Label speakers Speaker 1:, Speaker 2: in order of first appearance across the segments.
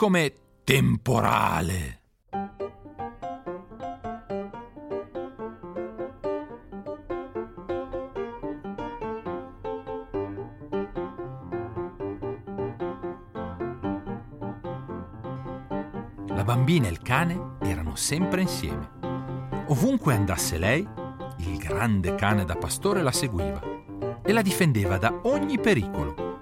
Speaker 1: Come temporale. La bambina e il cane erano sempre insieme. Ovunque andasse lei, il grande cane da pastore la seguiva e la difendeva da ogni pericolo.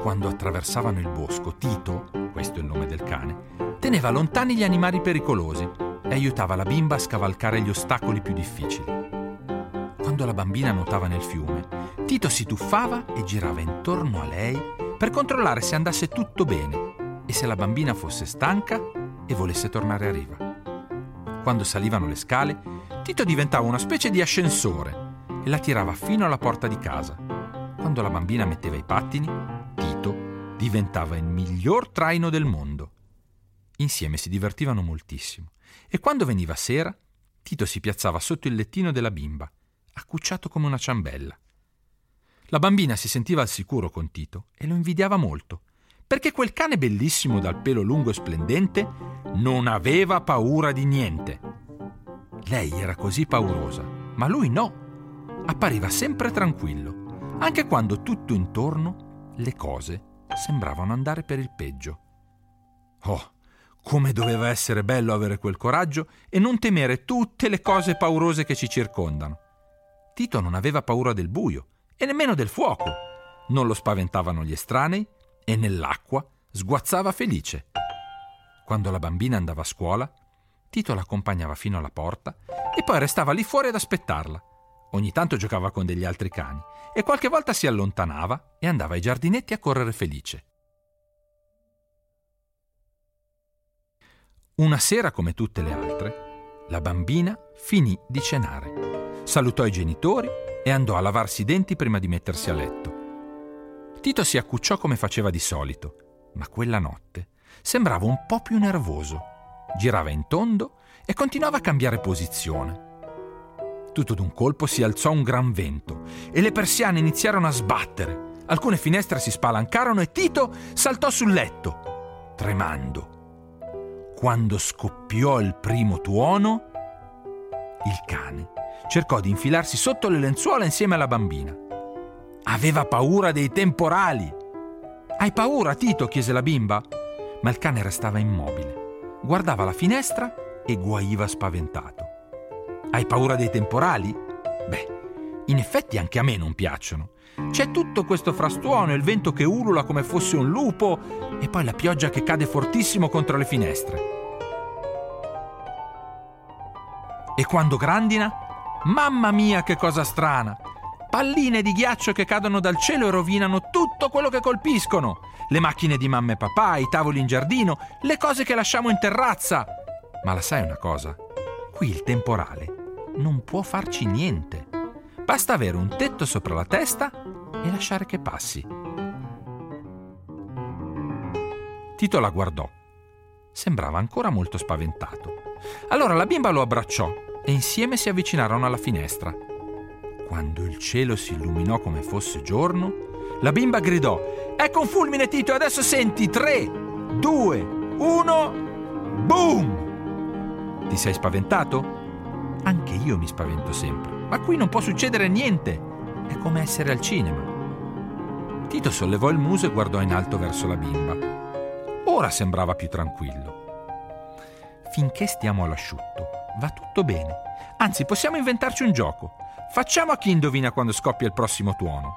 Speaker 1: Quando attraversavano il bosco, Tito, questo è il nome del cane, teneva lontani gli animali pericolosi e aiutava la bimba a scavalcare gli ostacoli più difficili. Quando la bambina nuotava nel fiume, Tito si tuffava e girava intorno a lei per controllare se andasse tutto bene e se la bambina fosse stanca e volesse tornare a riva. Quando salivano le scale, Tito diventava una specie di ascensore e la tirava fino alla porta di casa. Quando la bambina metteva i pattini, diventava il miglior traino del mondo. Insieme si divertivano moltissimo e quando veniva sera, Tito si piazzava sotto il lettino della bimba, accucciato come una ciambella. La bambina si sentiva al sicuro con Tito e lo invidiava molto perché quel cane bellissimo dal pelo lungo e splendente non aveva paura di niente. Lei era così paurosa, ma lui no. Appariva sempre tranquillo, anche quando tutto intorno le cose sembravano andare per il peggio. Oh, come doveva essere bello avere quel coraggio e non temere tutte le cose paurose che ci circondano. Tito non aveva paura del buio e nemmeno del fuoco. Non lo spaventavano gli estranei e nell'acqua sguazzava felice. Quando la bambina andava a scuola, Tito l'accompagnava fino alla porta e poi restava lì fuori ad aspettarla. Ogni tanto giocava con degli altri cani e qualche volta si allontanava e andava ai giardinetti a correre felice. Una sera come tutte le altre, la bambina finì di cenare, salutò i genitori e andò a lavarsi i denti prima di mettersi a letto. Tito si accucciò come faceva di solito, ma quella notte sembrava un po' più nervoso. Girava in tondo e continuava a cambiare posizione. Tutto d'un colpo si alzò un gran vento e le persiane iniziarono a sbattere. Alcune finestre si spalancarono e Tito saltò sul letto, tremando. Quando scoppiò il primo tuono, il cane cercò di infilarsi sotto le lenzuola insieme alla bambina. Aveva paura dei temporali. Hai paura, Tito? chiese la bimba. Ma il cane restava immobile. Guardava la finestra e guaiva spaventato. Hai paura dei temporali? Beh, in effetti anche a me non piacciono. C'è tutto questo frastuono, il vento che ulula come fosse un lupo e poi la pioggia che cade fortissimo contro le finestre. E quando grandina? Mamma mia, che cosa strana! palline di ghiaccio che cadono dal cielo e rovinano tutto quello che colpiscono. Le macchine di mamma e papà, i tavoli in giardino, le cose che lasciamo in terrazza. Ma la sai una cosa? Qui il temporale non può farci niente. Basta avere un tetto sopra la testa e lasciare che passi. Tito la guardò. Sembrava ancora molto spaventato. Allora la bimba lo abbracciò e insieme si avvicinarono alla finestra. Quando il cielo si illuminò come fosse giorno, la bimba gridò: Ecco un fulmine, Tito, e adesso senti 3, 2, 1, boom! Ti sei spaventato? Anche io mi spavento sempre, ma qui non può succedere niente. È come essere al cinema. Tito sollevò il muso e guardò in alto verso la bimba. Ora sembrava più tranquillo. Finché stiamo all'asciutto, va tutto bene. Anzi, possiamo inventarci un gioco. Facciamo a chi indovina quando scoppia il prossimo tuono.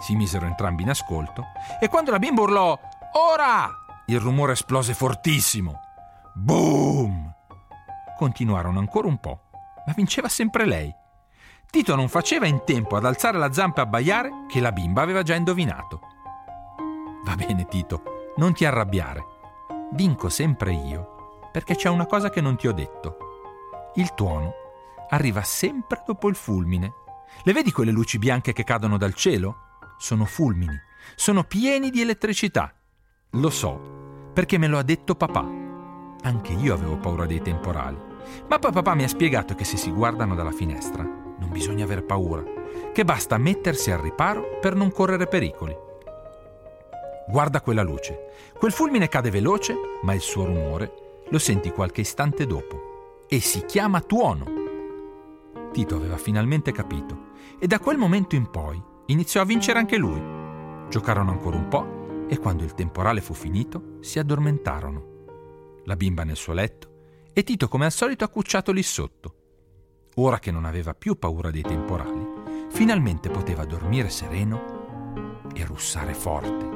Speaker 1: Si misero entrambi in ascolto e quando la bimba urlò Ora! il rumore esplose fortissimo. Boom! Continuarono ancora un po', ma vinceva sempre lei. Tito non faceva in tempo ad alzare la zampa e abbaiare che la bimba aveva già indovinato. Va bene, Tito, non ti arrabbiare. Vinco sempre io, perché c'è una cosa che non ti ho detto. Il tuono arriva sempre dopo il fulmine. Le vedi quelle luci bianche che cadono dal cielo? Sono fulmini, sono pieni di elettricità. Lo so, perché me lo ha detto papà. Anche io avevo paura dei temporali. Ma poi papà mi ha spiegato che se si guardano dalla finestra non bisogna aver paura, che basta mettersi al riparo per non correre pericoli. Guarda quella luce. Quel fulmine cade veloce, ma il suo rumore lo senti qualche istante dopo. E si chiama tuono. Tito aveva finalmente capito e da quel momento in poi iniziò a vincere anche lui. Giocarono ancora un po' e quando il temporale fu finito si addormentarono. La bimba nel suo letto e Tito come al solito accucciato lì sotto. Ora che non aveva più paura dei temporali, finalmente poteva dormire sereno e russare forte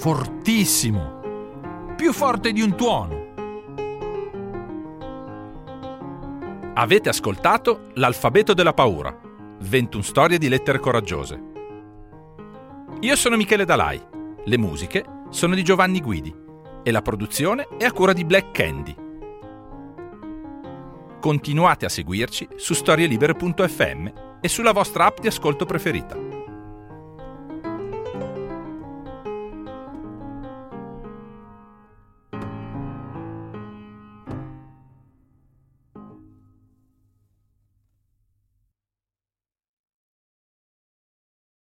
Speaker 1: fortissimo, più forte di un tuono. Avete ascoltato L'alfabeto della paura, 21 storie di lettere coraggiose. Io sono Michele Dalai, le musiche sono di Giovanni Guidi e la produzione è a cura di Black Candy. Continuate a seguirci su storielibere.fm e sulla vostra app di ascolto preferita.